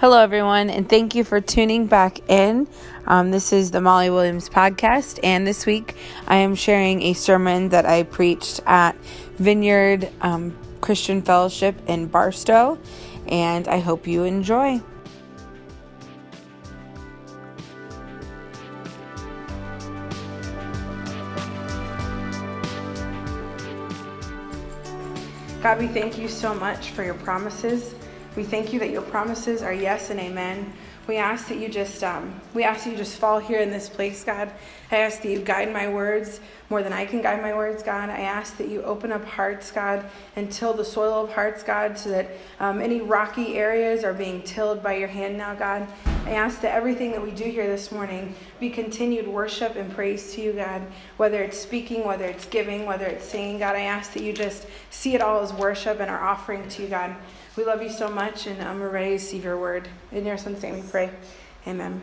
Hello, everyone, and thank you for tuning back in. Um, this is the Molly Williams podcast, and this week I am sharing a sermon that I preached at Vineyard um, Christian Fellowship in Barstow, and I hope you enjoy. God, we thank you so much for your promises. We thank you that your promises are yes and amen. We ask that you just um, we ask that you just fall here in this place, God. I ask that you guide my words more than I can guide my words, God. I ask that you open up hearts, God, and till the soil of hearts, God, so that um, any rocky areas are being tilled by your hand now, God. I ask that everything that we do here this morning be continued worship and praise to you, God. Whether it's speaking, whether it's giving, whether it's singing, God, I ask that you just see it all as worship and our offering to you, God. We love you so much, and um, we're ready to receive your word. In your son's name we pray. Amen.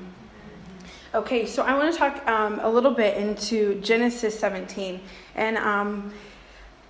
Okay, so I want to talk um, a little bit into Genesis 17. And um,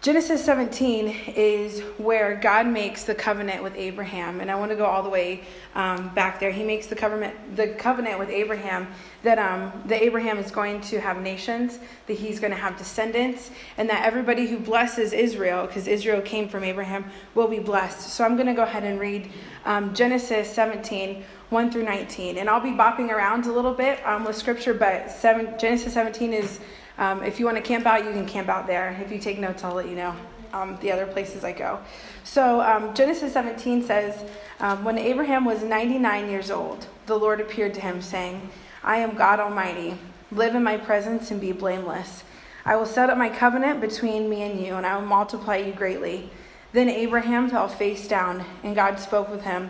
Genesis 17 is where God makes the covenant with Abraham, and I want to go all the way um, back there. He makes the covenant, the covenant with Abraham that um, that Abraham is going to have nations, that he's going to have descendants, and that everybody who blesses Israel, because Israel came from Abraham, will be blessed. So I'm going to go ahead and read um, Genesis 17. 1 through 19. And I'll be bopping around a little bit um, with scripture, but seven, Genesis 17 is um, if you want to camp out, you can camp out there. If you take notes, I'll let you know um, the other places I go. So um, Genesis 17 says, um, When Abraham was 99 years old, the Lord appeared to him, saying, I am God Almighty. Live in my presence and be blameless. I will set up my covenant between me and you, and I will multiply you greatly. Then Abraham fell face down, and God spoke with him.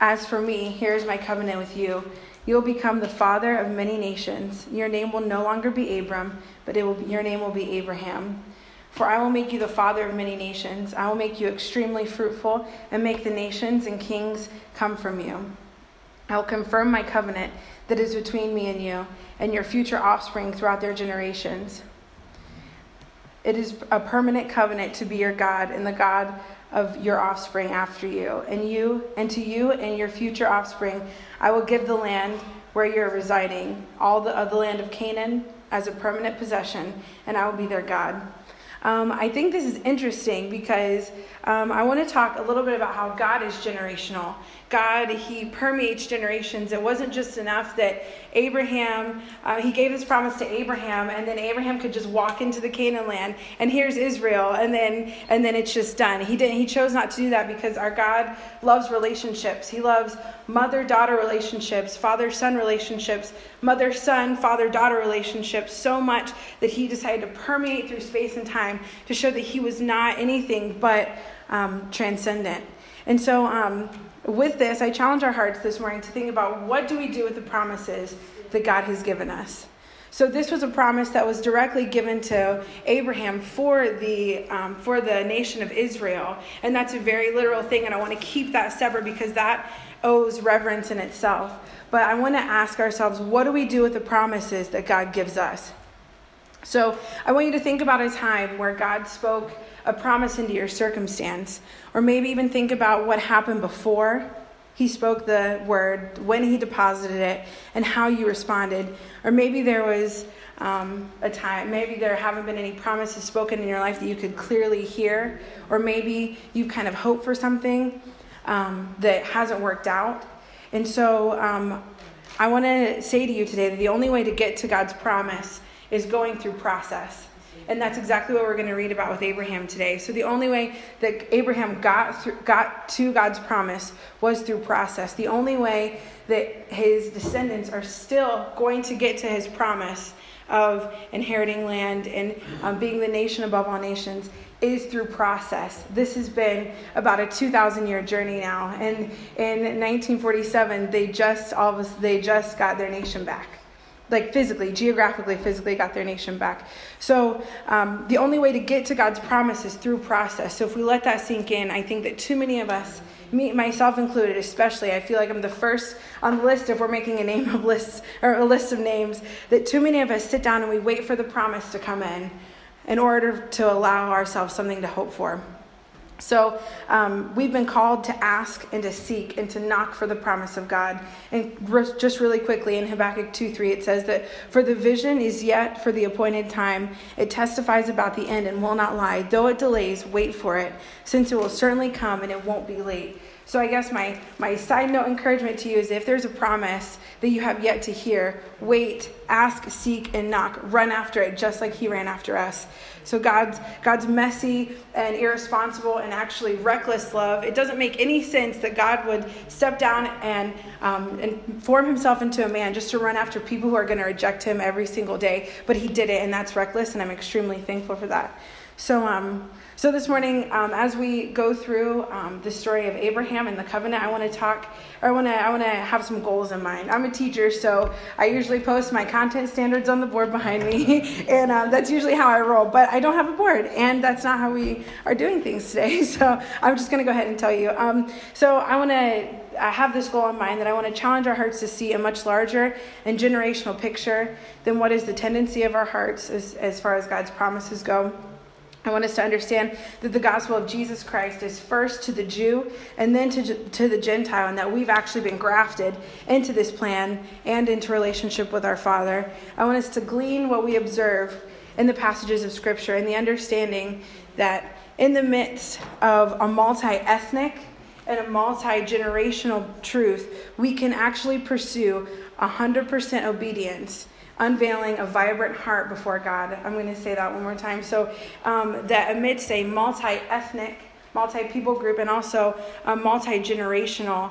As for me, here is my covenant with you you will become the father of many nations. Your name will no longer be Abram, but it will be, your name will be Abraham. For I will make you the father of many nations. I will make you extremely fruitful and make the nations and kings come from you. I will confirm my covenant that is between me and you and your future offspring throughout their generations. It is a permanent covenant to be your God and the God of your offspring after you. And you and to you and your future offspring I will give the land where you're residing, all the, of the land of Canaan as a permanent possession, and I will be their God. Um, I think this is interesting because um, I want to talk a little bit about how God is generational. God, He permeates generations. It wasn't just enough that Abraham, uh, He gave this promise to Abraham, and then Abraham could just walk into the Canaan land, and here's Israel, and then and then it's just done. He didn't. He chose not to do that because our God loves relationships. He loves mother-daughter relationships, father-son relationships, mother-son, father-daughter relationships so much that He decided to permeate through space and time to show that He was not anything but um, transcendent. And so, um, with this, I challenge our hearts this morning to think about what do we do with the promises that God has given us. So this was a promise that was directly given to Abraham for the um, for the nation of Israel, and that's a very literal thing. And I want to keep that separate because that owes reverence in itself. But I want to ask ourselves, what do we do with the promises that God gives us? So I want you to think about a time where God spoke a promise into your circumstance, or maybe even think about what happened before he spoke the word, when he deposited it, and how you responded. Or maybe there was um, a time, maybe there haven't been any promises spoken in your life that you could clearly hear, or maybe you kind of hope for something um, that hasn't worked out. And so um, I want to say to you today that the only way to get to God's promise is going through process. And that's exactly what we're going to read about with Abraham today. So the only way that Abraham got through, got to God's promise was through process. The only way that his descendants are still going to get to his promise of inheriting land and um, being the nation above all nations is through process. This has been about a 2,000 year journey now, and in 1947, they just all of us, they just got their nation back like physically, geographically, physically got their nation back. So um, the only way to get to God's promise is through process. So if we let that sink in, I think that too many of us, me myself included, especially, I feel like I'm the first on the list if we're making a name of lists or a list of names. That too many of us sit down and we wait for the promise to come in, in order to allow ourselves something to hope for. So um, we've been called to ask and to seek and to knock for the promise of God. And just really quickly in Habakkuk 2 3, it says that for the vision is yet for the appointed time. It testifies about the end and will not lie. Though it delays, wait for it, since it will certainly come and it won't be late. So I guess my, my side note encouragement to you is if there's a promise that you have yet to hear, wait, ask, seek, and knock. Run after it just like he ran after us. So God's God's messy and irresponsible and actually reckless love. It doesn't make any sense that God would step down and um, and form Himself into a man just to run after people who are going to reject Him every single day. But He did it, and that's reckless, and I'm extremely thankful for that. So um, so, this morning, um, as we go through um, the story of Abraham and the covenant, I want to talk, or I want to, I want to have some goals in mind. I'm a teacher, so I usually post my content standards on the board behind me, and uh, that's usually how I roll. But I don't have a board, and that's not how we are doing things today. So, I'm just going to go ahead and tell you. Um, so, I want to I have this goal in mind that I want to challenge our hearts to see a much larger and generational picture than what is the tendency of our hearts as, as far as God's promises go. I want us to understand that the gospel of Jesus Christ is first to the Jew and then to, to the Gentile, and that we've actually been grafted into this plan and into relationship with our Father. I want us to glean what we observe in the passages of Scripture and the understanding that in the midst of a multi ethnic and a multi generational truth, we can actually pursue 100% obedience unveiling a vibrant heart before God. I'm going to say that one more time. So, um, that amidst a multi ethnic, multi people group, and also a multi generational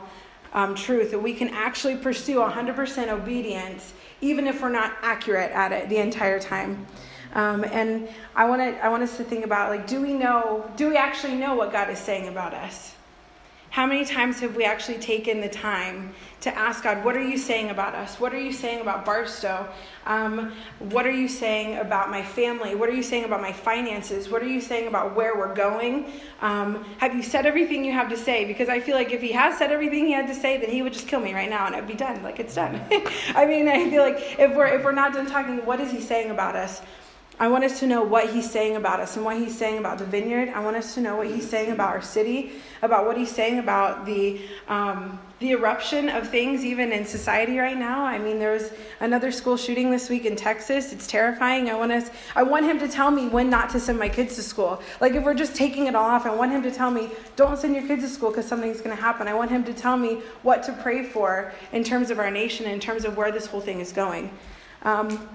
um, truth, that we can actually pursue 100% obedience, even if we're not accurate at it the entire time. Um, and I want to I want us to think about like, do we know? Do we actually know what God is saying about us? How many times have we actually taken the time to ask God, what are you saying about us? What are you saying about Barstow? Um, what are you saying about my family? What are you saying about my finances? What are you saying about where we're going? Um, have you said everything you have to say? Because I feel like if he has said everything he had to say, then he would just kill me right now and it'd be done. Like it's done. I mean, I feel like if we're if we're not done talking, what is he saying about us? I want us to know what he's saying about us and what he's saying about the vineyard. I want us to know what he's saying about our city, about what he's saying about the um, the eruption of things even in society right now. I mean, there was another school shooting this week in Texas. It's terrifying. I want us. I want him to tell me when not to send my kids to school. Like if we're just taking it all off, I want him to tell me don't send your kids to school because something's going to happen. I want him to tell me what to pray for in terms of our nation, in terms of where this whole thing is going. Um,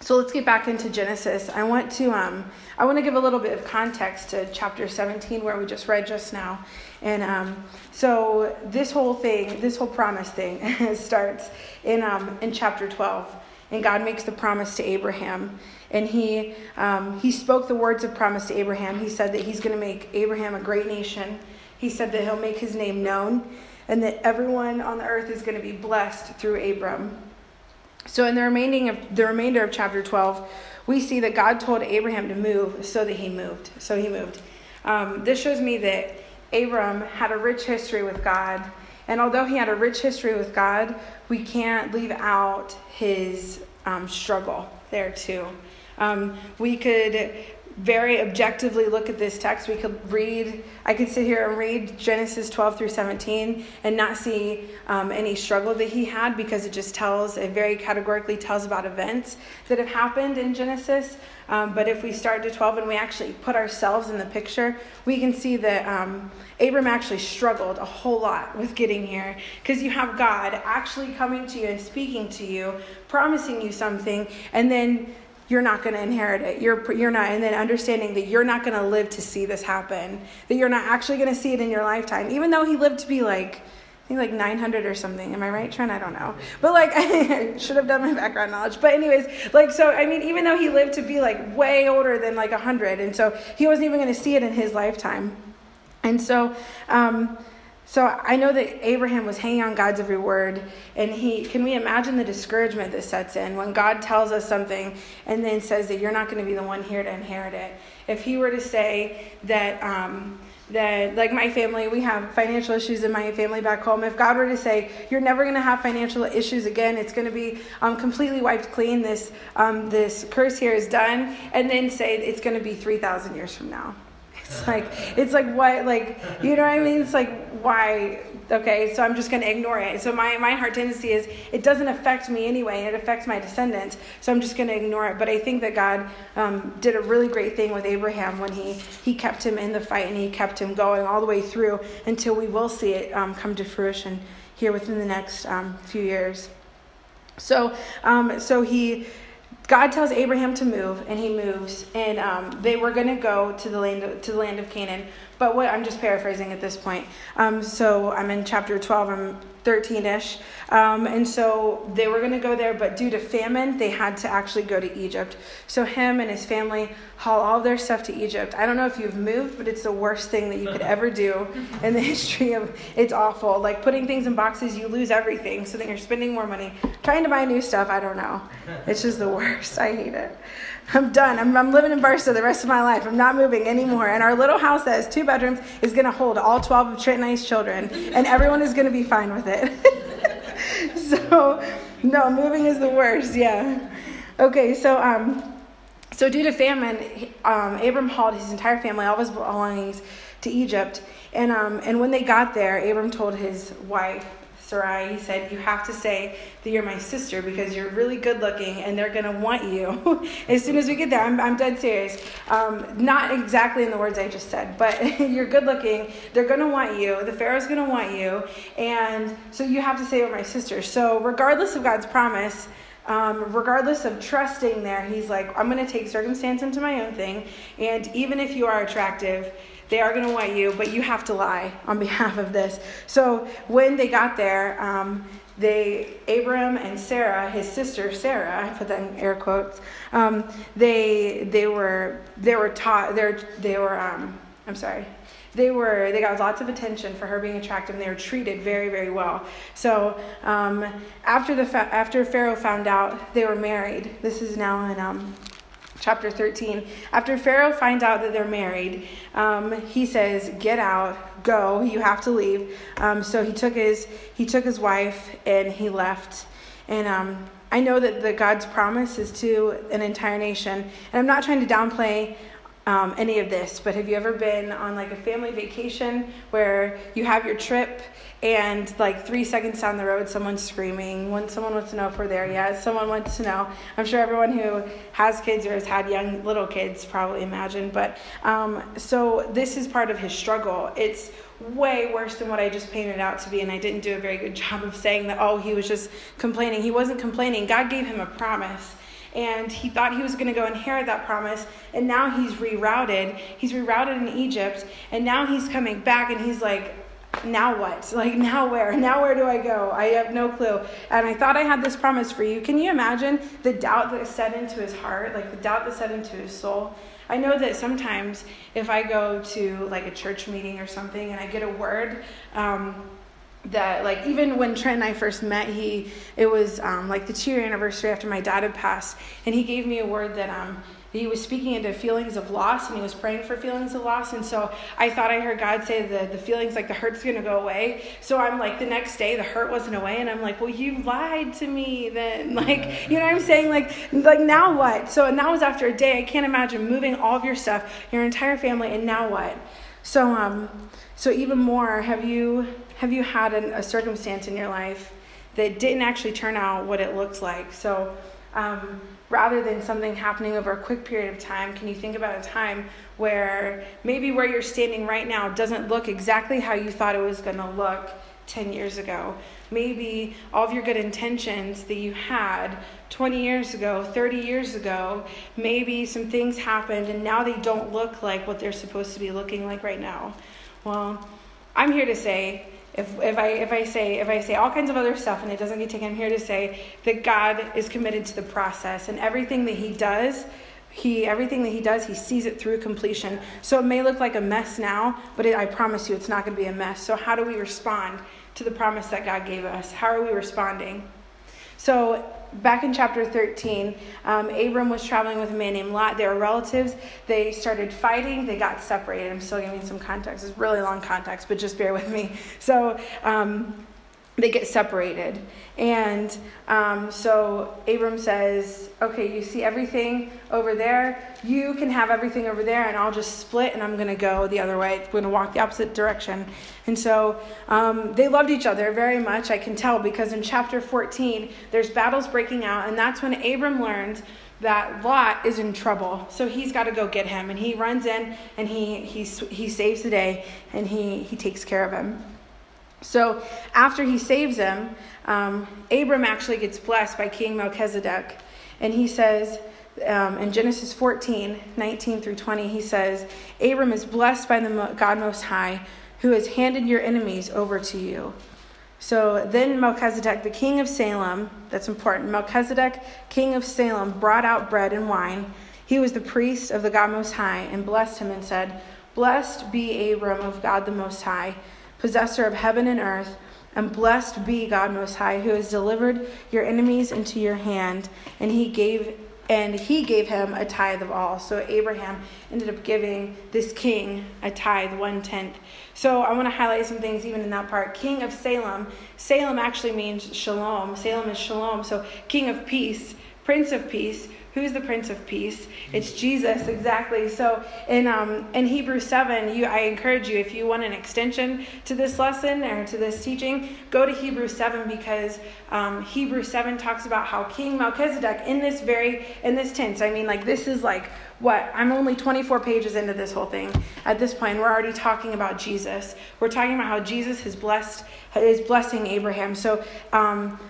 so let's get back into Genesis. I want to um, I want to give a little bit of context to chapter 17 where we just read just now. And um, so this whole thing, this whole promise thing, starts in um, in chapter 12. And God makes the promise to Abraham, and he um, he spoke the words of promise to Abraham. He said that he's going to make Abraham a great nation. He said that he'll make his name known, and that everyone on the earth is going to be blessed through Abram. So in the remaining of the remainder of chapter 12, we see that God told Abraham to move, so that he moved. So he moved. Um, this shows me that Abram had a rich history with God, and although he had a rich history with God, we can't leave out his um, struggle there too. Um, we could very objectively look at this text. We could read, I could sit here and read Genesis 12 through 17 and not see um, any struggle that he had because it just tells, it very categorically tells about events that have happened in Genesis. Um, but if we start to 12 and we actually put ourselves in the picture, we can see that um, Abram actually struggled a whole lot with getting here because you have God actually coming to you and speaking to you, promising you something, and then you're not going to inherit it. You're, you're not, and then understanding that you're not going to live to see this happen, that you're not actually going to see it in your lifetime, even though he lived to be like, I think like 900 or something. Am I right, Trent? I don't know. But like, I should have done my background knowledge. But anyways, like, so I mean, even though he lived to be like way older than like 100, and so he wasn't even going to see it in his lifetime. And so, um, so I know that Abraham was hanging on God's every word, and he can we imagine the discouragement that sets in when God tells us something and then says that you're not going to be the one here to inherit it. If he were to say that um, that like my family, we have financial issues in my family back home. If God were to say you're never going to have financial issues again, it's going to be um, completely wiped clean. This um, this curse here is done, and then say it's going to be three thousand years from now It's like it's like what like you know what I mean? It's like why okay, so I'm just gonna ignore it. So my, my heart tendency is it doesn't affect me anyway, it affects my descendants, so I'm just gonna ignore it. But I think that God um, did a really great thing with Abraham when he, he kept him in the fight and he kept him going all the way through until we will see it um, come to fruition here within the next um, few years. So, um, so he God tells Abraham to move, and he moves, and um, they were going to go to the land of, to the land of Canaan. But what I'm just paraphrasing at this point. Um, so I'm in chapter 12. I'm 13ish, um, and so they were going to go there, but due to famine, they had to actually go to Egypt. So him and his family haul all their stuff to Egypt. I don't know if you've moved, but it's the worst thing that you could ever do in the history of. It's awful. Like putting things in boxes, you lose everything. So then you're spending more money trying to buy new stuff. I don't know. It's just the worst. I hate it. I'm done. I'm, I'm living in Barstow the rest of my life. I'm not moving anymore. And our little house that has two bedrooms is going to hold all 12 of Trent and I's children, and everyone is going to be fine with it. so, no, moving is the worst. Yeah. Okay, so um, so due to famine, um, Abram hauled his entire family, all of his belongings, to Egypt. And um, and when they got there, Abram told his wife Sarai, he said, You have to say that you're my sister because you're really good looking and they're going to want you. as soon as we get there, I'm, I'm dead serious. Um, not exactly in the words I just said, but you're good looking. They're going to want you. The Pharaoh's going to want you. And so you have to say you're my sister. So, regardless of God's promise, um, regardless of trusting there, he's like, I'm going to take circumstance into my own thing. And even if you are attractive, they are going to want you, but you have to lie on behalf of this. So when they got there, um, they Abram and Sarah, his sister Sarah, I put that in air quotes. Um, they they were they were taught they they were um, I'm sorry they were they got lots of attention for her being attractive and they were treated very very well so um, after the fa- after pharaoh found out they were married this is now in um, chapter 13. After Pharaoh finds out that they're married, um, he says, "Get out, go. You have to leave." Um, so he took his he took his wife and he left. And um, I know that the God's promise is to an entire nation, and I'm not trying to downplay um, any of this, but have you ever been on like a family vacation where you have your trip and like three seconds down the road, someone's screaming? When someone wants to know if we're there yet, someone wants to know. I'm sure everyone who has kids or has had young little kids probably imagine. But um, so this is part of his struggle. It's way worse than what I just painted out to be, and I didn't do a very good job of saying that. Oh, he was just complaining. He wasn't complaining. God gave him a promise and he thought he was going to go inherit that promise and now he's rerouted. He's rerouted in egypt and now he's coming back and he's like now what? Like now where? Now where do i go? I have no clue. And i thought i had this promise for you. Can you imagine the doubt that set into his heart like the doubt that set into his soul? I know that sometimes if I go to like a church meeting or something and I get a word, um, that like even when Trent and I first met, he it was um, like the two year anniversary after my dad had passed, and he gave me a word that um he was speaking into feelings of loss and he was praying for feelings of loss and so i thought i heard god say the, the feelings like the hurt's going to go away. So i'm like the next day the hurt wasn't away and i'm like well you lied to me then. Like you know what i'm saying? Like like now what? So and that was after a day. I can't imagine moving all of your stuff your entire family and now what? So um so even more have you have you had an, a circumstance in your life that didn't actually turn out what it looked like? So, um, rather than something happening over a quick period of time, can you think about a time where maybe where you're standing right now doesn't look exactly how you thought it was going to look 10 years ago? Maybe all of your good intentions that you had 20 years ago, 30 years ago, maybe some things happened and now they don't look like what they're supposed to be looking like right now. Well, I'm here to say if, if, I, if, I say, if I say all kinds of other stuff and it doesn't get taken, I'm here to say that God is committed to the process and everything that He does, he everything that he does he sees it through completion. So it may look like a mess now but it, i promise you it's not going to be a mess. So how do we respond to the promise that god gave us? How are we responding? So back in chapter 13, um, Abram was traveling with a man named Lot. They were relatives. They started fighting. They got separated. I'm still giving some context. It's really long context, but just bear with me. So, um, they get separated. And um, so Abram says, Okay, you see everything over there? You can have everything over there, and I'll just split, and I'm going to go the other way. I'm going to walk the opposite direction. And so um, they loved each other very much, I can tell, because in chapter 14, there's battles breaking out, and that's when Abram learns that Lot is in trouble. So he's got to go get him. And he runs in and he, he, he saves the day and he, he takes care of him. So after he saves him, um, Abram actually gets blessed by King Melchizedek. And he says um, in Genesis 14 19 through 20, he says, Abram is blessed by the God Most High, who has handed your enemies over to you. So then Melchizedek, the king of Salem, that's important, Melchizedek, king of Salem, brought out bread and wine. He was the priest of the God Most High and blessed him and said, Blessed be Abram of God the Most High possessor of heaven and earth. And blessed be God Most High, who has delivered your enemies into your hand, and he gave and he gave him a tithe of all. So Abraham ended up giving this king a tithe, one tenth. So I want to highlight some things even in that part. King of Salem. Salem actually means shalom. Salem is shalom. So king of peace, prince of peace. Who's the Prince of Peace? It's Jesus, exactly. So in um, in Hebrews seven, you I encourage you if you want an extension to this lesson or to this teaching, go to Hebrews seven because um, Hebrews seven talks about how King Melchizedek in this very in this tense. I mean, like this is like what I'm only 24 pages into this whole thing. At this point, we're already talking about Jesus. We're talking about how Jesus has blessed is blessing Abraham. So. Um,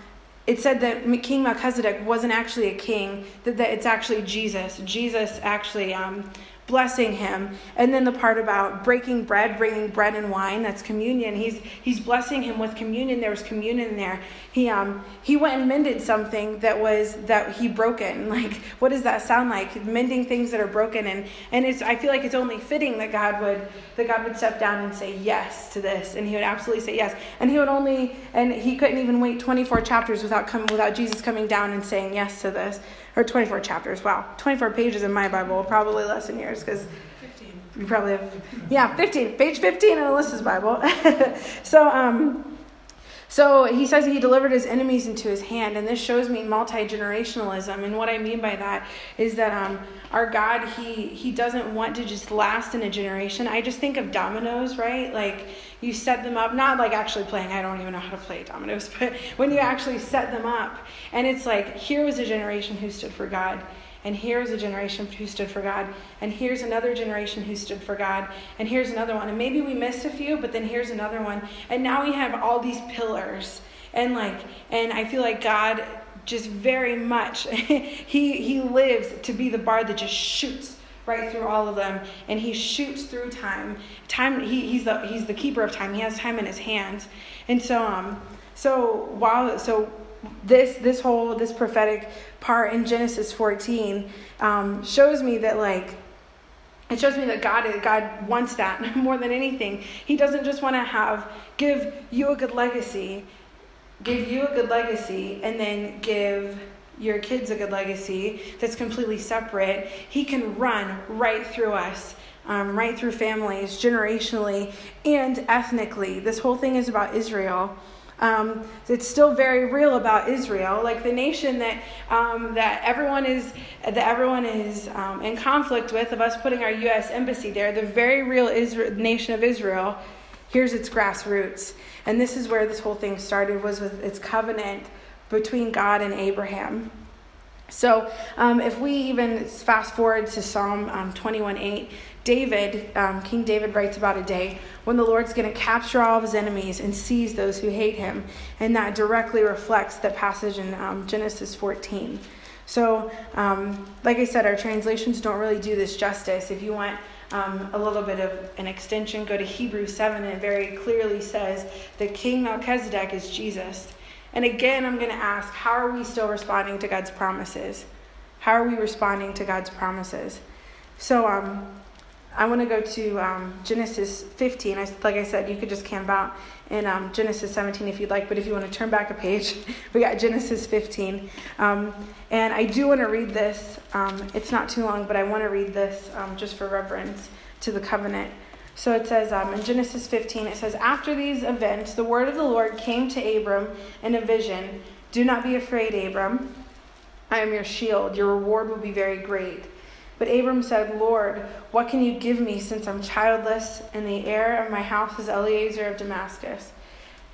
it said that King Melchizedek wasn't actually a king, that, that it's actually Jesus. Jesus actually um, blessing him. And then the part about breaking bread, bringing bread and wine, that's communion. He's he's blessing him with communion. There was communion there. He um he went and mended something that was that he broken. Like what does that sound like? Mending things that are broken and and it's I feel like it's only fitting that God would that God would step down and say yes to this and he would absolutely say yes. And he would only and he couldn't even wait 24 chapters without coming without Jesus coming down and saying yes to this or 24 chapters. Wow, 24 pages in my Bible, probably less than yours because you probably have, yeah, 15, page 15 in Alyssa's Bible. so, um, so he says he delivered his enemies into his hand, and this shows me multi generationalism. And what I mean by that is that um, our God, he he doesn't want to just last in a generation. I just think of dominoes, right? Like you set them up, not like actually playing. I don't even know how to play dominoes, but when you actually set them up, and it's like here was a generation who stood for God and here's a generation who stood for God, and here's another generation who stood for God, and here's another one. And maybe we missed a few, but then here's another one. And now we have all these pillars. And like, and I feel like God just very much, he, he lives to be the bar that just shoots right through all of them and he shoots through time. Time he, he's the he's the keeper of time. He has time in his hands. And so um so while so this this whole this prophetic part in Genesis 14 um, shows me that like it shows me that God God wants that more than anything. He doesn't just want to have give you a good legacy, give you a good legacy, and then give your kids a good legacy that's completely separate. He can run right through us. Um, right through families, generationally, and ethnically. This whole thing is about Israel. Um, it's still very real about Israel, like the nation that um, that everyone is that everyone is um, in conflict with. Of us putting our U.S. embassy there, the very real Israel, nation of Israel. Here's its grassroots, and this is where this whole thing started. Was with its covenant between God and Abraham. So, um, if we even fast forward to Psalm um, 21 8, David, um, King David writes about a day when the Lord's going to capture all of his enemies and seize those who hate him. And that directly reflects the passage in um, Genesis 14. So, um, like I said, our translations don't really do this justice. If you want um, a little bit of an extension, go to Hebrews 7, and it very clearly says that King Melchizedek is Jesus. And again, I'm going to ask how are we still responding to God's promises? How are we responding to God's promises? So, um, I want to go to um, Genesis 15. I, like I said, you could just camp out in um, Genesis 17 if you'd like, but if you want to turn back a page, we got Genesis 15. Um, and I do want to read this. Um, it's not too long, but I want to read this um, just for reverence to the covenant. So it says um, in Genesis 15, it says, After these events, the word of the Lord came to Abram in a vision Do not be afraid, Abram. I am your shield. Your reward will be very great. But Abram said, Lord, what can you give me since I'm childless, and the heir of my house is Eliezer of Damascus?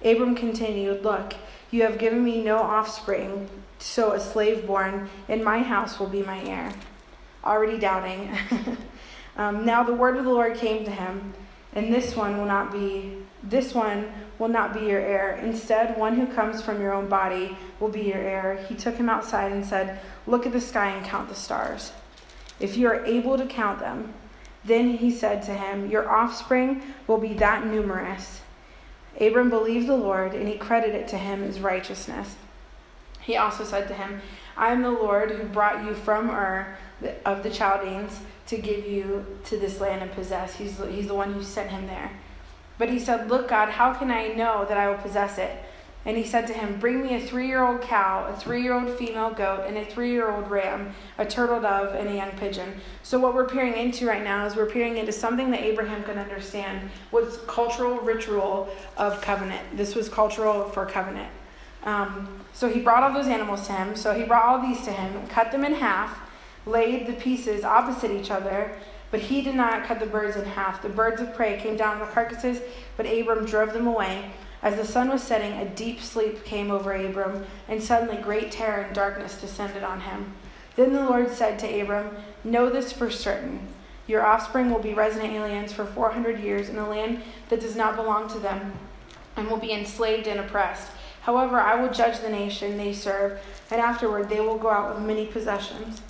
Abram continued, Look, you have given me no offspring, so a slave born in my house will be my heir. Already doubting. um, now the word of the Lord came to him, and this one will not be this one will not be your heir. Instead, one who comes from your own body will be your heir. He took him outside and said, Look at the sky and count the stars. If you are able to count them, then he said to him, Your offspring will be that numerous. Abram believed the Lord, and he credited it to him as righteousness. He also said to him, I am the Lord who brought you from Ur of the Chaldeans to give you to this land and possess. He's, he's the one who sent him there. But he said, Look, God, how can I know that I will possess it? And he said to him, Bring me a three year old cow, a three year old female goat, and a three year old ram, a turtle dove, and a young pigeon. So, what we're peering into right now is we're peering into something that Abraham could understand was cultural ritual of covenant. This was cultural for covenant. Um, so, he brought all those animals to him. So, he brought all these to him, cut them in half, laid the pieces opposite each other. But he did not cut the birds in half. The birds of prey came down on the carcasses, but Abram drove them away. As the sun was setting, a deep sleep came over Abram, and suddenly great terror and darkness descended on him. Then the Lord said to Abram, Know this for certain. Your offspring will be resident aliens for 400 years in a land that does not belong to them, and will be enslaved and oppressed. However, I will judge the nation they serve, and afterward they will go out with many possessions.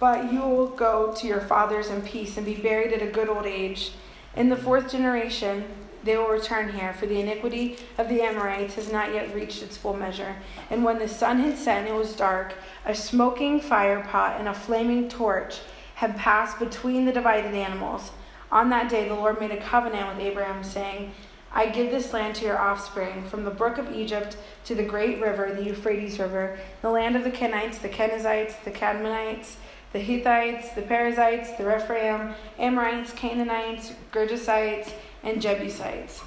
But you will go to your fathers in peace and be buried at a good old age. In the fourth generation, they will return here, for the iniquity of the Amorites has not yet reached its full measure. And when the sun had set and it was dark, a smoking fire pot and a flaming torch had passed between the divided animals. On that day, the Lord made a covenant with Abraham, saying, I give this land to your offspring, from the brook of Egypt to the great river, the Euphrates River, the land of the Kenites, the Kenizzites, the Cadmonites, the Hittites, the Perizzites, the Rephaim, Amorites, Canaanites, Girgashites, and Jebusites.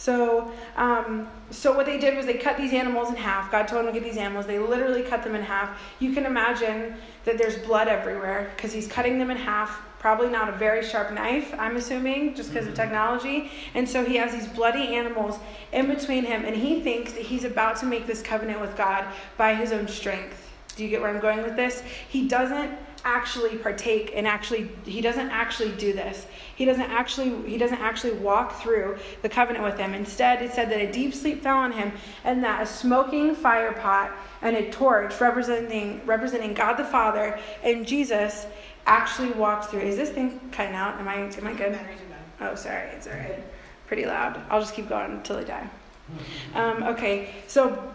So, um, so what they did was they cut these animals in half. God told them to get these animals. They literally cut them in half. You can imagine that there's blood everywhere because he's cutting them in half. Probably not a very sharp knife, I'm assuming, just because of mm-hmm. technology. And so he has these bloody animals in between him, and he thinks that he's about to make this covenant with God by his own strength. Do you get where I'm going with this? He doesn't actually partake and actually he doesn't actually do this. He doesn't actually he doesn't actually walk through the covenant with them instead it said that a deep sleep fell on him and that a smoking fire pot and a torch representing representing god the father and jesus actually walked through. Is this thing cutting out? Am i am i good? Oh sorry. It's all right. Pretty loud. I'll just keep going until i die. Um, okay. So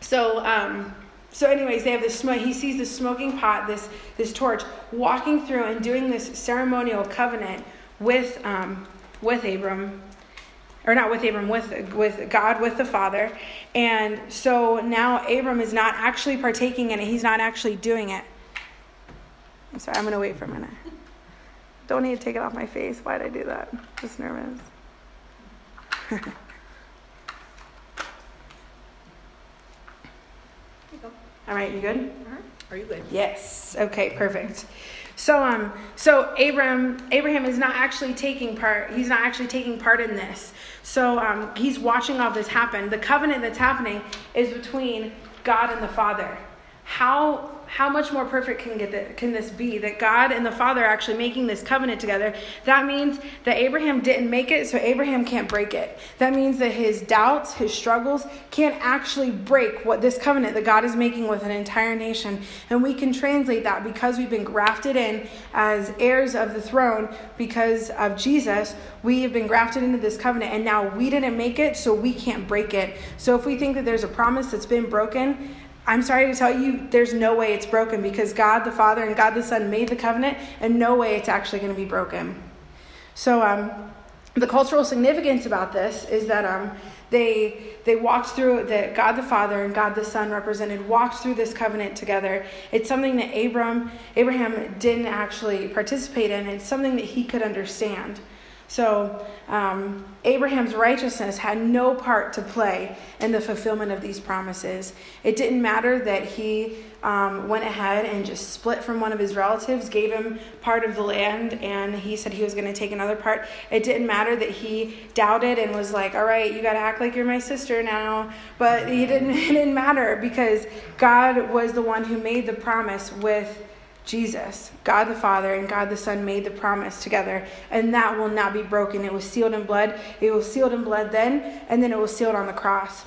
so um, so, anyways, they have this smoke. He sees this smoking pot, this this torch, walking through and doing this ceremonial covenant with um, with Abram, or not with Abram, with with God, with the Father. And so now Abram is not actually partaking in it. He's not actually doing it. I'm sorry. I'm gonna wait for a minute. Don't need to take it off my face. why did I do that? Just nervous. All right, you good? Are you good? Yes. Okay, perfect. So um so Abraham Abraham is not actually taking part he's not actually taking part in this. So um he's watching all this happen. The covenant that's happening is between God and the Father. How how much more perfect can get that, can this be that God and the Father are actually making this covenant together? That means that Abraham didn't make it, so Abraham can't break it. That means that his doubts, his struggles can't actually break what this covenant that God is making with an entire nation. And we can translate that because we've been grafted in as heirs of the throne because of Jesus. We have been grafted into this covenant, and now we didn't make it, so we can't break it. So if we think that there's a promise that's been broken, I'm sorry to tell you, there's no way it's broken because God the Father and God the Son made the covenant, and no way it's actually going to be broken. So, um, the cultural significance about this is that um, they they walked through that God the Father and God the Son represented walked through this covenant together. It's something that Abram Abraham didn't actually participate in. It's something that he could understand. So um, Abraham's righteousness had no part to play in the fulfillment of these promises. It didn't matter that he um, went ahead and just split from one of his relatives, gave him part of the land, and he said he was going to take another part. It didn't matter that he doubted and was like, "All right, you got to act like you're my sister now." But didn't. It didn't matter because God was the one who made the promise with Jesus, God the Father and God the Son made the promise together, and that will not be broken. It was sealed in blood. It was sealed in blood then, and then it was sealed on the cross.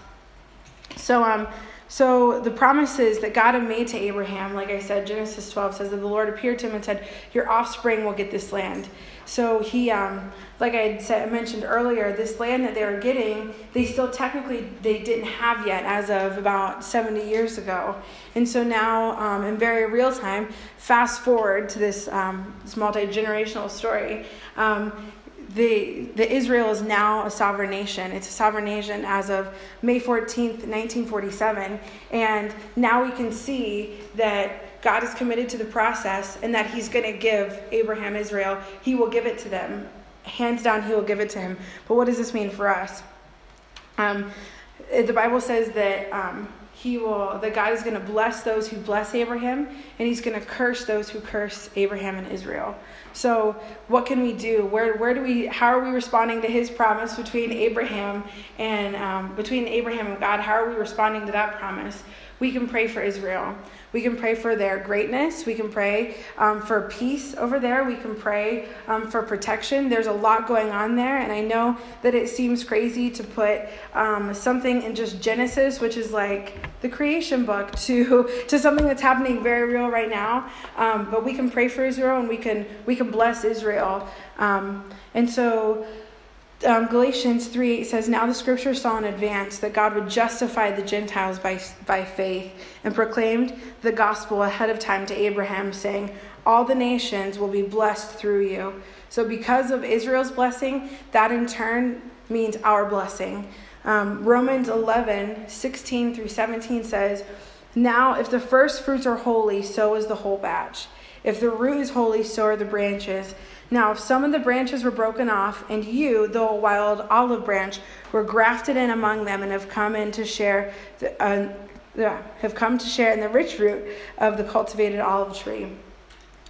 So, um, so the promises that God had made to Abraham, like I said, Genesis 12 says that the Lord appeared to him and said, "Your offspring will get this land." So he, um, like I said, mentioned earlier, this land that they were getting, they still technically they didn't have yet as of about 70 years ago. And so now, um, in very real time, fast forward to this, um, this multi generational story. Um, the, the Israel is now a sovereign nation. It's a sovereign nation as of May 14th, 1947. And now we can see that God is committed to the process and that He's going to give Abraham Israel. He will give it to them. Hands down, He will give it to him. But what does this mean for us? Um, the Bible says that um, he will that God is going to bless those who bless Abraham and he's going to curse those who curse Abraham and Israel. So, what can we do? Where where do we how are we responding to his promise between Abraham and um, between Abraham and God? How are we responding to that promise? We can pray for Israel. We can pray for their greatness. We can pray um, for peace over there. We can pray um, for protection. There's a lot going on there, and I know that it seems crazy to put um, something in just Genesis, which is like the creation book, to to something that's happening very real right now. Um, but we can pray for Israel, and we can we can bless Israel. Um, and so um, Galatians 3 8 says, Now the scripture saw in advance that God would justify the Gentiles by, by faith and proclaimed the gospel ahead of time to Abraham, saying, All the nations will be blessed through you. So, because of Israel's blessing, that in turn means our blessing. Um, Romans 11 16 through 17 says, Now if the first fruits are holy, so is the whole batch. If the root is holy, so are the branches. Now, if some of the branches were broken off, and you, though a wild olive branch, were grafted in among them and have come in to share, the, uh, have come to share in the rich root of the cultivated olive tree.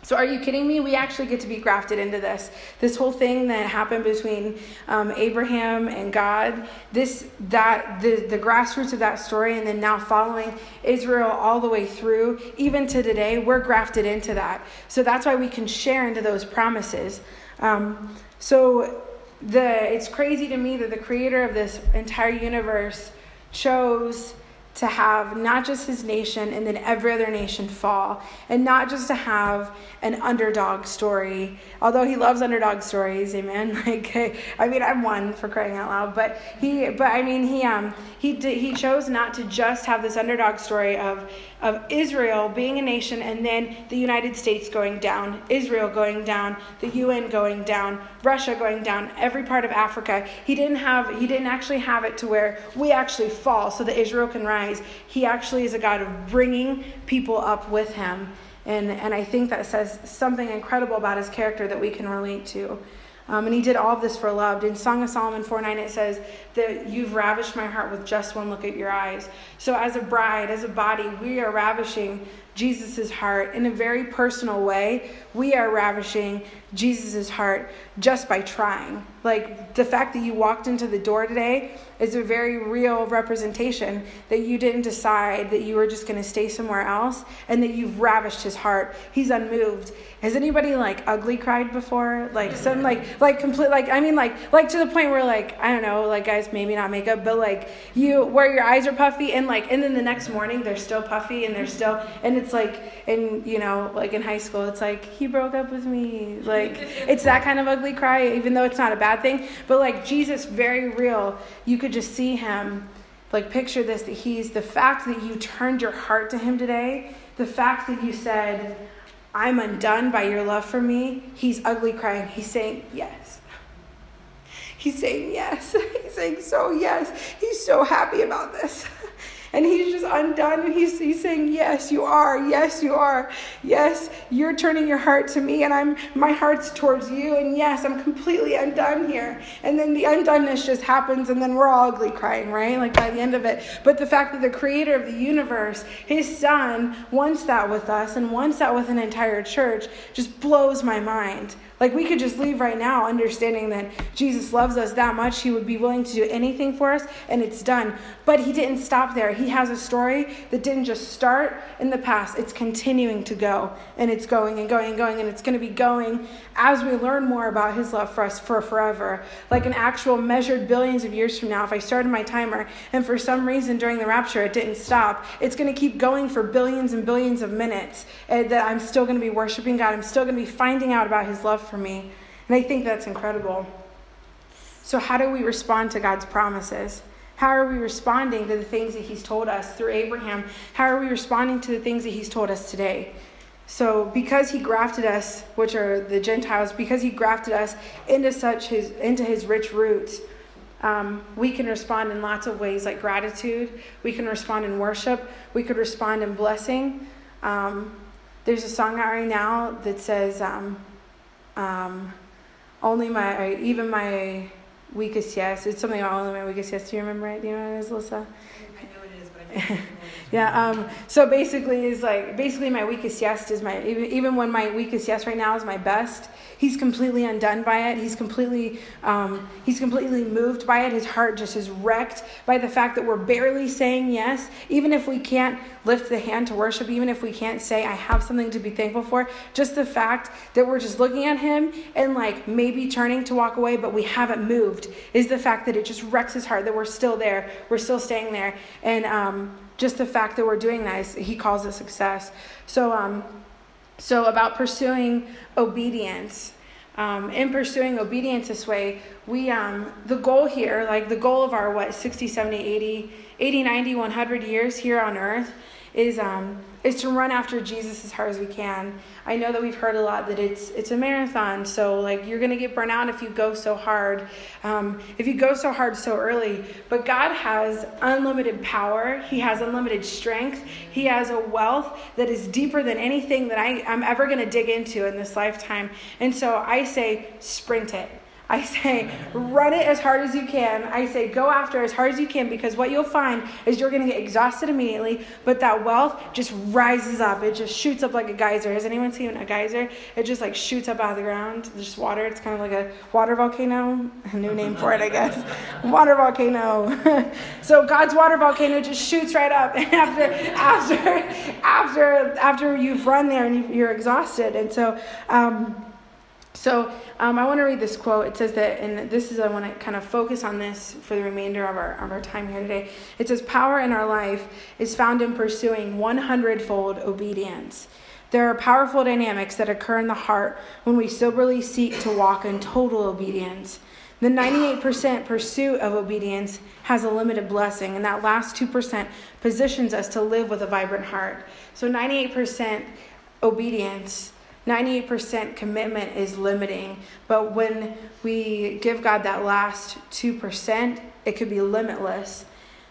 So, are you kidding me? We actually get to be grafted into this. This whole thing that happened between um, Abraham and God, this that the the grassroots of that story, and then now following Israel all the way through, even to today, we're grafted into that. So that's why we can share into those promises. Um, so the it's crazy to me that the creator of this entire universe chose to have not just his nation and then every other nation fall, and not just to have an underdog story. Although he loves underdog stories, amen. Like I mean, I'm one for crying out loud, but he, but I mean, he um he he chose not to just have this underdog story of of Israel being a nation and then the United States going down, Israel going down, the UN going down, Russia going down, every part of Africa. He didn't have he didn't actually have it to where we actually fall so that Israel can rise. He actually is a God of bringing people up with him. And and I think that says something incredible about his character that we can relate to. Um, and he did all of this for love. In Song of Solomon 4 9, it says that you've ravished my heart with just one look at your eyes. So, as a bride, as a body, we are ravishing Jesus' heart in a very personal way. We are ravishing Jesus' heart just by trying. Like the fact that you walked into the door today is a very real representation that you didn't decide that you were just going to stay somewhere else and that you've ravished his heart. He's unmoved. Has anybody like ugly cried before? Like some like like complete like I mean like like to the point where like I don't know like guys maybe not makeup but like you where your eyes are puffy and like and then the next morning they're still puffy and they're still and it's like in you know like in high school it's like he broke up with me like it's that kind of ugly cry even though it's not a bad thing but like Jesus very real you could just see him like picture this that he's the fact that you turned your heart to him today the fact that you said I'm undone by your love for me he's ugly crying he's saying yes He's saying yes. He's saying so yes. He's so happy about this. And he's just undone and he's, he's saying, Yes, you are. Yes, you are. Yes, you're turning your heart to me and I'm my heart's towards you. And yes, I'm completely undone here. And then the undoneness just happens and then we're all ugly crying, right? Like by the end of it. But the fact that the creator of the universe, his son, wants that with us and wants that with an entire church just blows my mind. Like we could just leave right now understanding that Jesus loves us that much, he would be willing to do anything for us, and it's done. But he didn't stop there. He has a story that didn't just start in the past, it's continuing to go, and it's going and going and going, and it's going to be going as we learn more about his love for us for forever. Like an actual measured billions of years from now, if I started my timer and for some reason during the rapture it didn't stop, it's going to keep going for billions and billions of minutes. And that I'm still going to be worshiping God. I'm still going to be finding out about his love for me. And I think that's incredible. So, how do we respond to God's promises? How are we responding to the things that He's told us through Abraham? How are we responding to the things that He's told us today? So, because He grafted us, which are the Gentiles, because He grafted us into such His into His rich roots, um, we can respond in lots of ways, like gratitude. We can respond in worship. We could respond in blessing. Um, there's a song out right now that says, um, um, "Only my, even my weakest yes." It's something about only my weakest yes. Do you remember it? Do you know what it is, Alyssa? I know it is, but I. yeah. Um, so basically, is like basically my weakest yes is my even even when my weakest yes right now is my best. He's completely undone by it. He's completely um, he's completely moved by it. His heart just is wrecked by the fact that we're barely saying yes, even if we can't lift the hand to worship, even if we can't say I have something to be thankful for. Just the fact that we're just looking at him and like maybe turning to walk away, but we haven't moved is the fact that it just wrecks his heart that we're still there, we're still staying there, and um, just the fact that we're doing that is he calls it success. So um, so, about pursuing obedience. Um, in pursuing obedience this way, we um, the goal here, like the goal of our what 60, 70, 80, 80, 90, 100 years here on earth is um, is to run after Jesus as hard as we can. I know that we've heard a lot that it's it's a marathon, so like you're gonna get burnt out if you go so hard, um, if you go so hard so early. But God has unlimited power. He has unlimited strength. He has a wealth that is deeper than anything that I, I'm ever gonna dig into in this lifetime. And so I say, sprint it. I say, run it as hard as you can. I say, go after as hard as you can because what you'll find is you're going to get exhausted immediately, but that wealth just rises up. It just shoots up like a geyser. Has anyone seen a geyser? It just like shoots up out of the ground. Just water. It's kind of like a water volcano. A new name for it, I guess. water volcano. so God's water volcano just shoots right up. And after, after, after, after you've run there and you're exhausted. And so, um, so um, I want to read this quote. It says that, and this is I want to kind of focus on this for the remainder of our of our time here today. It says, "Power in our life is found in pursuing one hundredfold obedience." There are powerful dynamics that occur in the heart when we soberly seek to walk in total obedience. The 98% pursuit of obedience has a limited blessing, and that last 2% positions us to live with a vibrant heart. So 98% obedience 98% commitment is limiting, but when we give God that last 2%, it could be limitless.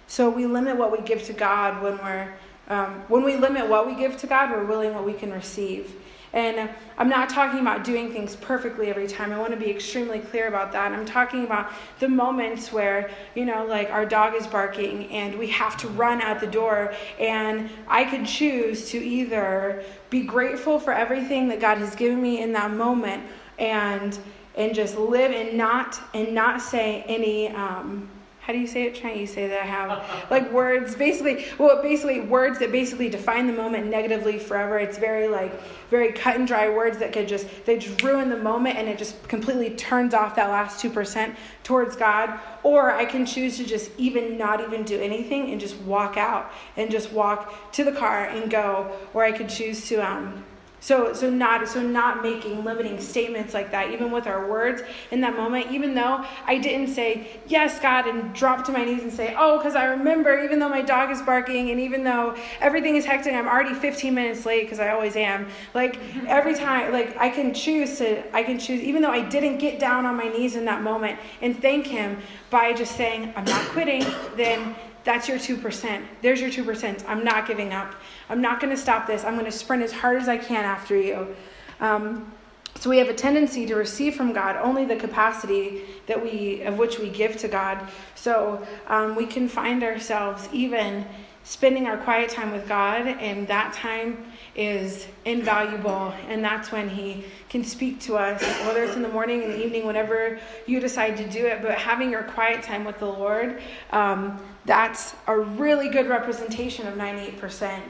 So we limit what we give to God when we're um, when we limit what we give to God, we're willing what we can receive. And I'm not talking about doing things perfectly every time. I want to be extremely clear about that. I'm talking about the moments where, you know, like our dog is barking and we have to run out the door. And I could choose to either be grateful for everything that God has given me in that moment and and just live and not and not say any um, how do you say it? Trying you say that I have like words, basically, well, basically words that basically define the moment negatively forever. It's very like very cut and dry words that could just they just ruin the moment and it just completely turns off that last two percent towards God. Or I can choose to just even not even do anything and just walk out and just walk to the car and go. Or I could choose to um so, so not so not making limiting statements like that, even with our words in that moment. Even though I didn't say yes, God, and drop to my knees and say, oh, because I remember. Even though my dog is barking, and even though everything is hectic, I'm already 15 minutes late because I always am. Like every time, like I can choose to, I can choose. Even though I didn't get down on my knees in that moment and thank Him by just saying I'm not quitting, then that's your 2%. There's your 2%. I'm not giving up. I'm not going to stop this. I'm going to sprint as hard as I can after you. Um, so we have a tendency to receive from God only the capacity that we of which we give to God. So um, we can find ourselves even spending our quiet time with God, and that time is invaluable. And that's when He can speak to us, whether it's in the morning, in the evening, whenever you decide to do it. But having your quiet time with the Lord, um, that's a really good representation of 98%.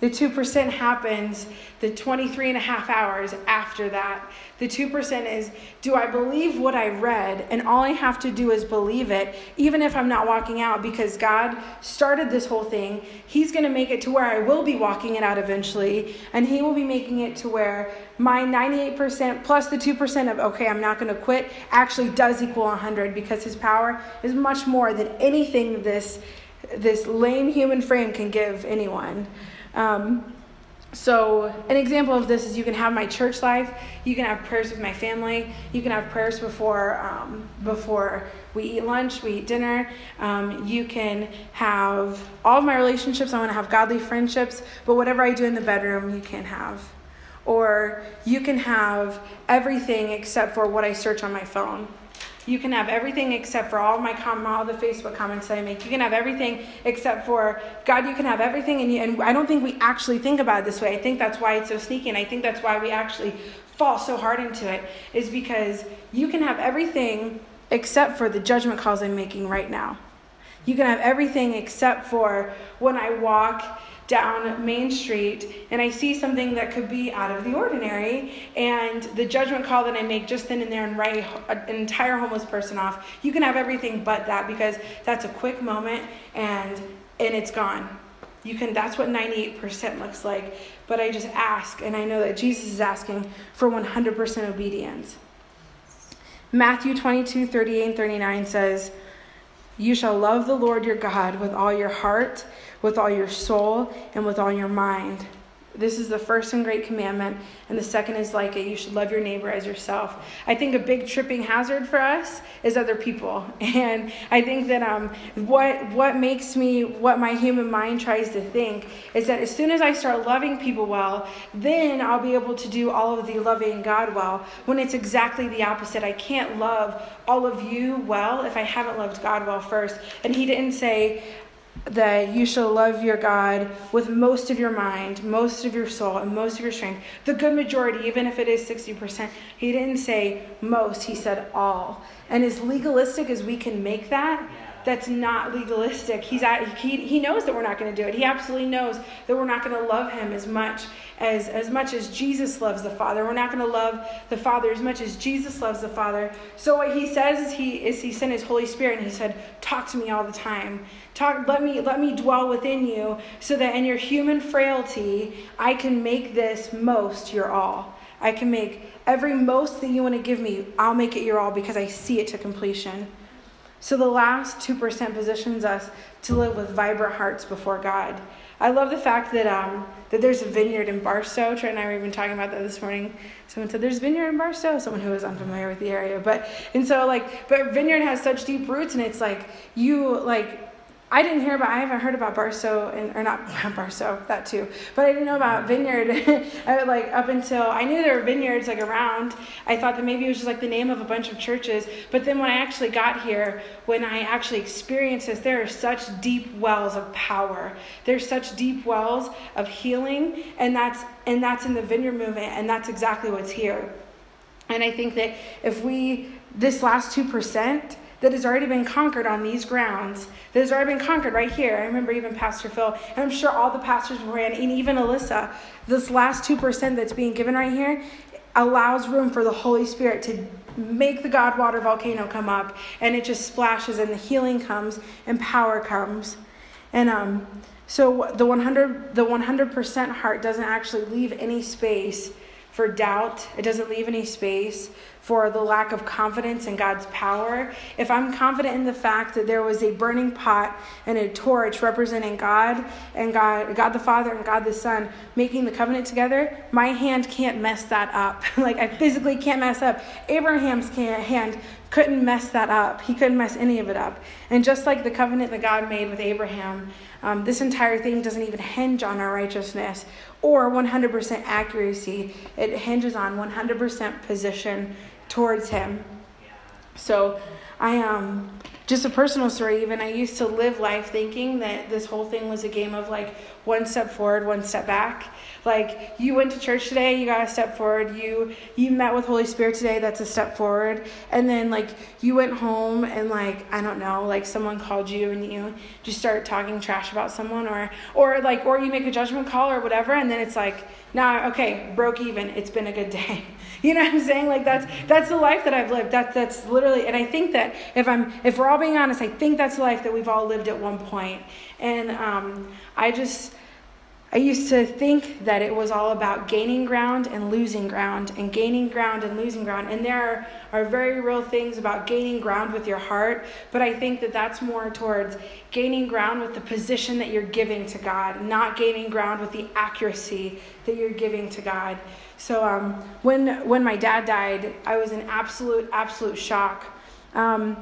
The 2% happens the 23 and a half hours after that. The 2% is do I believe what I read? And all I have to do is believe it, even if I'm not walking out, because God started this whole thing. He's going to make it to where I will be walking it out eventually. And He will be making it to where my 98% plus the 2% of, okay, I'm not going to quit, actually does equal 100 because His power is much more than anything this, this lame human frame can give anyone. Um, so, an example of this is you can have my church life, you can have prayers with my family, you can have prayers before um, before we eat lunch, we eat dinner. Um, you can have all of my relationships. I want to have godly friendships, but whatever I do in the bedroom, you can have. Or you can have everything except for what I search on my phone. You can have everything except for all my com- all the Facebook comments that I make. You can have everything except for God. You can have everything, and, you, and I don't think we actually think about it this way. I think that's why it's so sneaky, and I think that's why we actually fall so hard into it. Is because you can have everything except for the judgment calls I'm making right now. You can have everything except for when I walk down Main Street and I see something that could be out of the ordinary, and the judgment call that I make just then and there and write an entire homeless person off, you can have everything but that because that's a quick moment and and it's gone. You can that's what 98% looks like. But I just ask and I know that Jesus is asking for 100% obedience. Matthew 22, 38 and 39 says, You shall love the Lord your God with all your heart with all your soul and with all your mind. This is the first and great commandment, and the second is like it. You should love your neighbor as yourself. I think a big tripping hazard for us is other people, and I think that um, what what makes me what my human mind tries to think is that as soon as I start loving people well, then I'll be able to do all of the loving God well. When it's exactly the opposite, I can't love all of you well if I haven't loved God well first. And He didn't say, that you shall love your God with most of your mind, most of your soul, and most of your strength. The good majority, even if it is 60%. He didn't say most, he said all. And as legalistic as we can make that, that's not legalistic. He's at, he, he knows that we're not going to do it. He absolutely knows that we're not going to love him as much as as much as Jesus loves the Father. We're not going to love the Father as much as Jesus loves the Father. So what he says is he is he sent his Holy Spirit and he said, "Talk to me all the time. Talk let me let me dwell within you so that in your human frailty, I can make this most your all. I can make every most that you want to give me, I'll make it your all because I see it to completion." So the last 2% positions us to live with vibrant hearts before God. I love the fact that um, that there's a vineyard in Barstow. Trent and I were even talking about that this morning. Someone said there's a vineyard in Barstow. Someone who was unfamiliar with the area, but and so like, but vineyard has such deep roots, and it's like you like I didn't hear about, I haven't heard about Barso, and, or not Barso, that too, but I didn't know about Vineyard, I, would like up until, I knew there were vineyards like around. I thought that maybe it was just like the name of a bunch of churches, but then when I actually got here, when I actually experienced this, there are such deep wells of power. There's such deep wells of healing, and that's, and that's in the vineyard movement, and that's exactly what's here. And I think that if we, this last 2%, that has already been conquered on these grounds, that has already been conquered right here. I remember even Pastor Phil, and I'm sure all the pastors were in, and even Alyssa. This last 2% that's being given right here allows room for the Holy Spirit to make the God water volcano come up, and it just splashes, and the healing comes, and power comes. And um, so the 100, the 100% heart doesn't actually leave any space for doubt, it doesn't leave any space for the lack of confidence in God's power, if I'm confident in the fact that there was a burning pot and a torch representing God and God, God the Father and God the Son making the covenant together, my hand can't mess that up. like I physically can't mess up. Abraham's hand couldn't mess that up. He couldn't mess any of it up. And just like the covenant that God made with Abraham, um, this entire thing doesn't even hinge on our righteousness or 100% accuracy. It hinges on 100% position towards Him. So I um just a personal story even I used to live life thinking that this whole thing was a game of like one step forward, one step back. Like you went to church today, you got a step forward. You you met with Holy Spirit today, that's a step forward. And then like you went home and like I don't know, like someone called you and you just start talking trash about someone or or like or you make a judgment call or whatever and then it's like, "Nah, okay, broke even. It's been a good day." You know what I'm saying? Like that's that's the life that I've lived. That that's literally and I think that if I'm if we're all being honest, I think that's the life that we've all lived at one point. And um, I just I used to think that it was all about gaining ground and losing ground, and gaining ground and losing ground. And there are, are, very real things about gaining ground with your heart, but I think that that's more towards gaining ground with the position that you're giving to God, not gaining ground with the accuracy that you're giving to God. So um, when when my dad died, I was in absolute absolute shock. Um,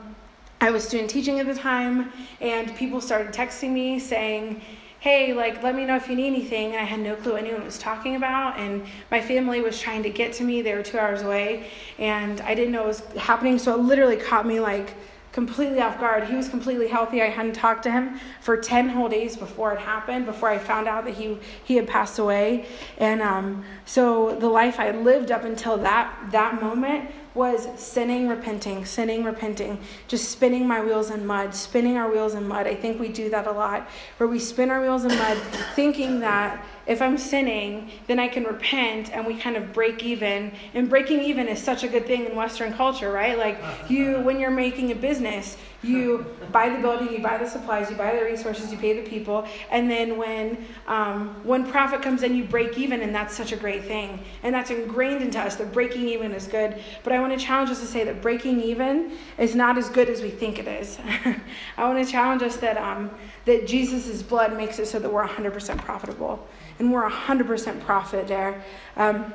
I was student teaching at the time, and people started texting me saying hey, like, let me know if you need anything. And I had no clue anyone was talking about. And my family was trying to get to me. They were two hours away. And I didn't know what was happening. So it literally caught me like completely off guard. He was completely healthy. I hadn't talked to him for 10 whole days before it happened, before I found out that he, he had passed away. And um, so the life I lived up until that, that moment was sinning, repenting, sinning, repenting, just spinning my wheels in mud, spinning our wheels in mud. I think we do that a lot, where we spin our wheels in mud thinking that if I'm sinning, then I can repent and we kind of break even. And breaking even is such a good thing in Western culture, right? Like you, when you're making a business, you buy the building, you buy the supplies, you buy the resources, you pay the people, and then when um, when profit comes in, you break even, and that's such a great thing. And that's ingrained into us that breaking even is good. But I want to challenge us to say that breaking even is not as good as we think it is. I want to challenge us that um, that Jesus' blood makes it so that we're 100% profitable and we're 100% profit there. Um,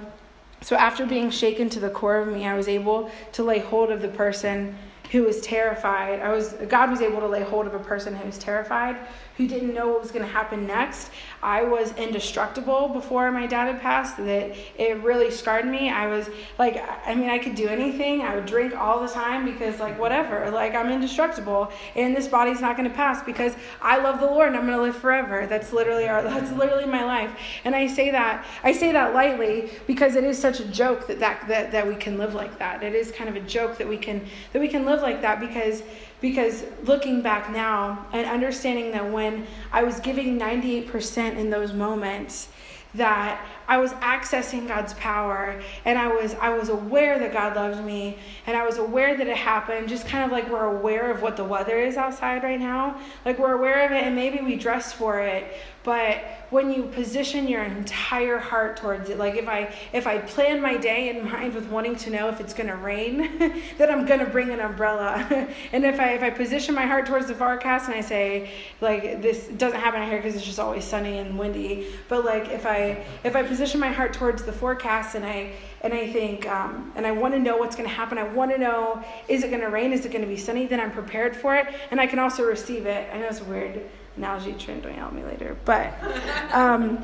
so after being shaken to the core of me, I was able to lay hold of the person who was terrified. I was God was able to lay hold of a person who was terrified who didn't know what was going to happen next. I was indestructible before my dad had passed, that it really scarred me. I was like, I mean, I could do anything. I would drink all the time because, like, whatever, like, I'm indestructible and this body's not going to pass because I love the Lord and I'm going to live forever. That's literally our, that's literally my life. And I say that, I say that lightly because it is such a joke that, that, that, that we can live like that. It is kind of a joke that we can, that we can live like that because because looking back now and understanding that when I was giving 98% in those moments, that I was accessing God's power and I was I was aware that God loved me and I was aware that it happened just kind of like we're aware of what the weather is outside right now. Like we're aware of it and maybe we dress for it but when you position your entire heart towards it like if i if i plan my day in mind with wanting to know if it's going to rain then i'm going to bring an umbrella. And if i if i position my heart towards the forecast and i say like this doesn't happen here because it's just always sunny and windy but like if i if i position my heart towards the forecast and i and i think um, and i want to know what's going to happen i want to know is it going to rain is it going to be sunny then i'm prepared for it and i can also receive it i know it's a weird analogy. Trent, don't yell at me later. But, um,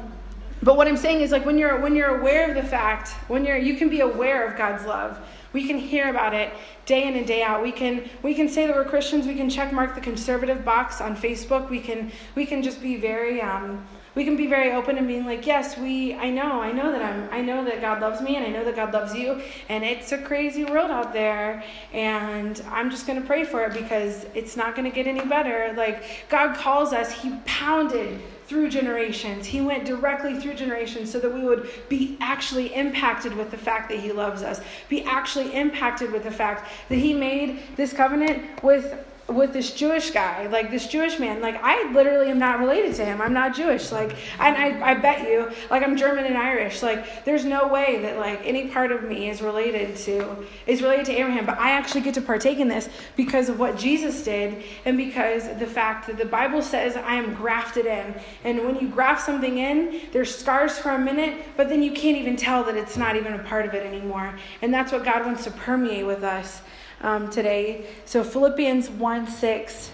but what I'm saying is like when you're when you're aware of the fact, when you're you can be aware of God's love. We can hear about it day in and day out. We can we can say that we're Christians. We can check mark the conservative box on Facebook. We can we can just be very um, we can be very open and being like, yes, we, I know, I know that I'm, I know that God loves me and I know that God loves you and it's a crazy world out there and I'm just going to pray for it because it's not going to get any better. Like God calls us, He pounded through generations. He went directly through generations so that we would be actually impacted with the fact that He loves us, be actually impacted with the fact that He made this covenant with with this Jewish guy, like this Jewish man. Like I literally am not related to him. I'm not Jewish. Like and I, I bet you, like I'm German and Irish. Like there's no way that like any part of me is related to is related to Abraham. But I actually get to partake in this because of what Jesus did and because the fact that the Bible says I am grafted in. And when you graft something in, there's scars for a minute, but then you can't even tell that it's not even a part of it anymore. And that's what God wants to permeate with us. Um, today. So Philippians 1 6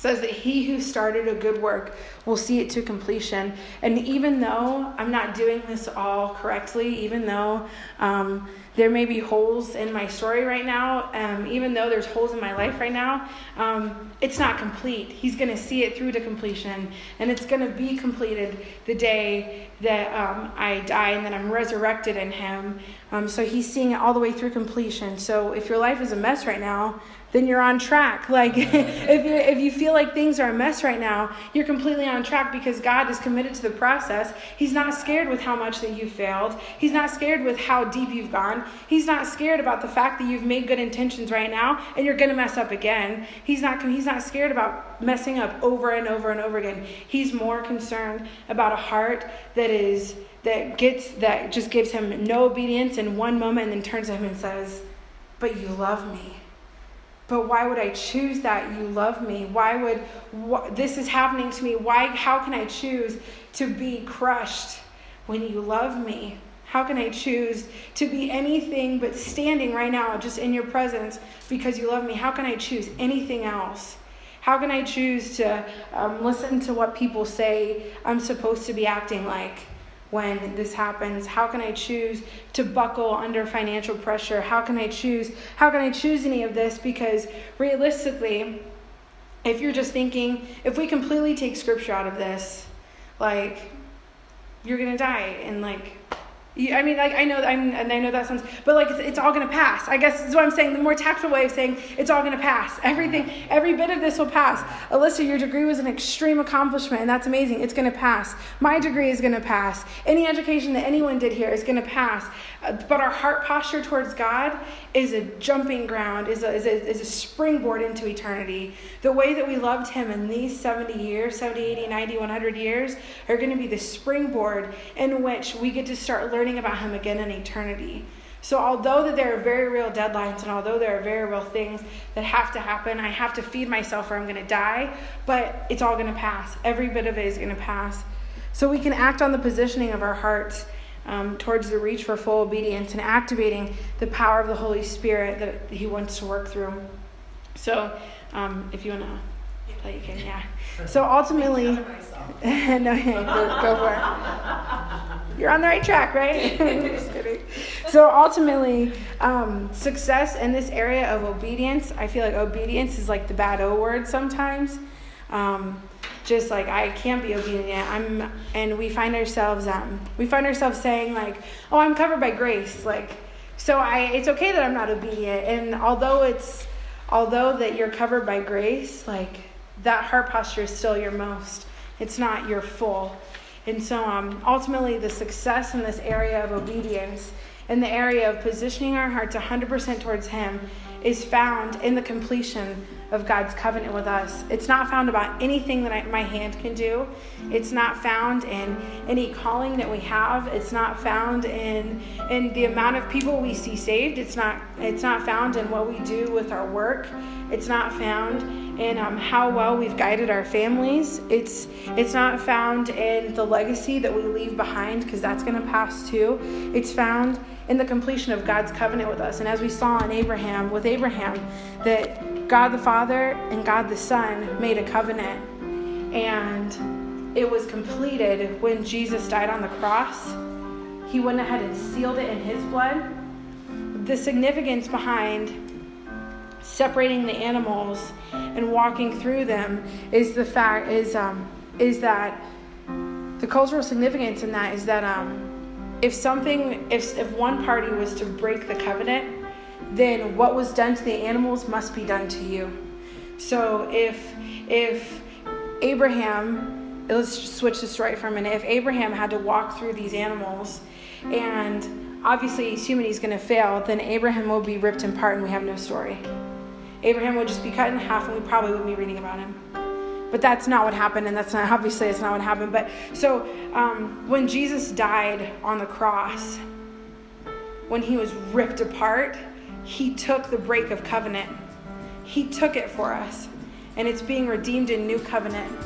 says that he who started a good work will see it to completion. And even though I'm not doing this all correctly, even though um, there may be holes in my story right now, um, even though there's holes in my life right now, um, it's not complete. He's going to see it through to completion, and it's going to be completed the day that um, I die and then I'm resurrected in Him. Um, so He's seeing it all the way through completion. So if your life is a mess right now, then you're on track. Like if you if you feel like things are a mess right now, you're completely on track because God is committed to the process. He's not scared with how much that you failed. He's not scared with how deep you've gone. He's not scared about the fact that you've made good intentions right now and you're going to mess up again. He's not he's not scared about messing up over and over and over again. He's more concerned about a heart that is that gets that just gives him no obedience in one moment and then turns to him and says, "But you love me." but why would I choose that you love me? Why would wh- this is happening to me? Why how can I choose to be crushed when you love me? How can I choose to be anything but standing right now just in your presence because you love me? How can I choose anything else? How can I choose to um, listen to what people say I'm supposed to be acting like? when this happens? How can I choose to buckle under financial pressure? How can I choose? How can I choose any of this? Because realistically, if you're just thinking, if we completely take scripture out of this, like, you're gonna die, and like, I mean, like I know, I'm, and I know that sounds, but like it's, it's all gonna pass. I guess is what I'm saying. The more tactful way of saying it's all gonna pass. Everything, every bit of this will pass. Alyssa, your degree was an extreme accomplishment, and that's amazing. It's gonna pass. My degree is gonna pass. Any education that anyone did here is gonna pass. Uh, but our heart posture towards God is a jumping ground, is a, is a is a springboard into eternity. The way that we loved Him in these 70 years, 70, 80, 90, 100 years, are gonna be the springboard in which we get to start learning learning about him again in eternity. So, although that there are very real deadlines and although there are very real things that have to happen, I have to feed myself or I'm going to die, but it's all going to pass. Every bit of it is going to pass. So, we can act on the positioning of our hearts um, towards the reach for full obedience and activating the power of the Holy Spirit that He wants to work through. So, um, if you want to play, you can, yeah. So, ultimately, no, go for it you're on the right track, right? Just kidding. So ultimately, um, success in this area of obedience, I feel like obedience is like the bad O word sometimes. Um, just like I can't be obedient. I'm, and we find ourselves, um, we find ourselves saying like, "Oh, I'm covered by grace." Like, so I, it's okay that I'm not obedient. And although it's, although that you're covered by grace, like that heart posture is still your most. It's not your full. And so, um, ultimately, the success in this area of obedience, in the area of positioning our hearts 100% towards Him, is found in the completion of God's covenant with us. It's not found about anything that I, my hand can do. It's not found in any calling that we have. It's not found in in the amount of people we see saved. It's not it's not found in what we do with our work. It's not found in um, how well we've guided our families. It's it's not found in the legacy that we leave behind because that's going to pass too. It's found in the completion of God's covenant with us. And as we saw in Abraham with Abraham that God the Father and God the Son made a covenant, and it was completed when Jesus died on the cross. He went ahead and sealed it in his blood. The significance behind separating the animals and walking through them is the fact is um, is that the cultural significance in that is that um, if something if if one party was to break the covenant then what was done to the animals must be done to you. So if if Abraham, let's switch this right for a minute. If Abraham had to walk through these animals, and obviously he's human, he's going to fail, then Abraham will be ripped apart, and we have no story. Abraham would just be cut in half, and we probably wouldn't be reading about him. But that's not what happened, and that's not obviously it's not what happened. But so um, when Jesus died on the cross, when he was ripped apart, he took the break of covenant. He took it for us. And it's being redeemed in new covenant.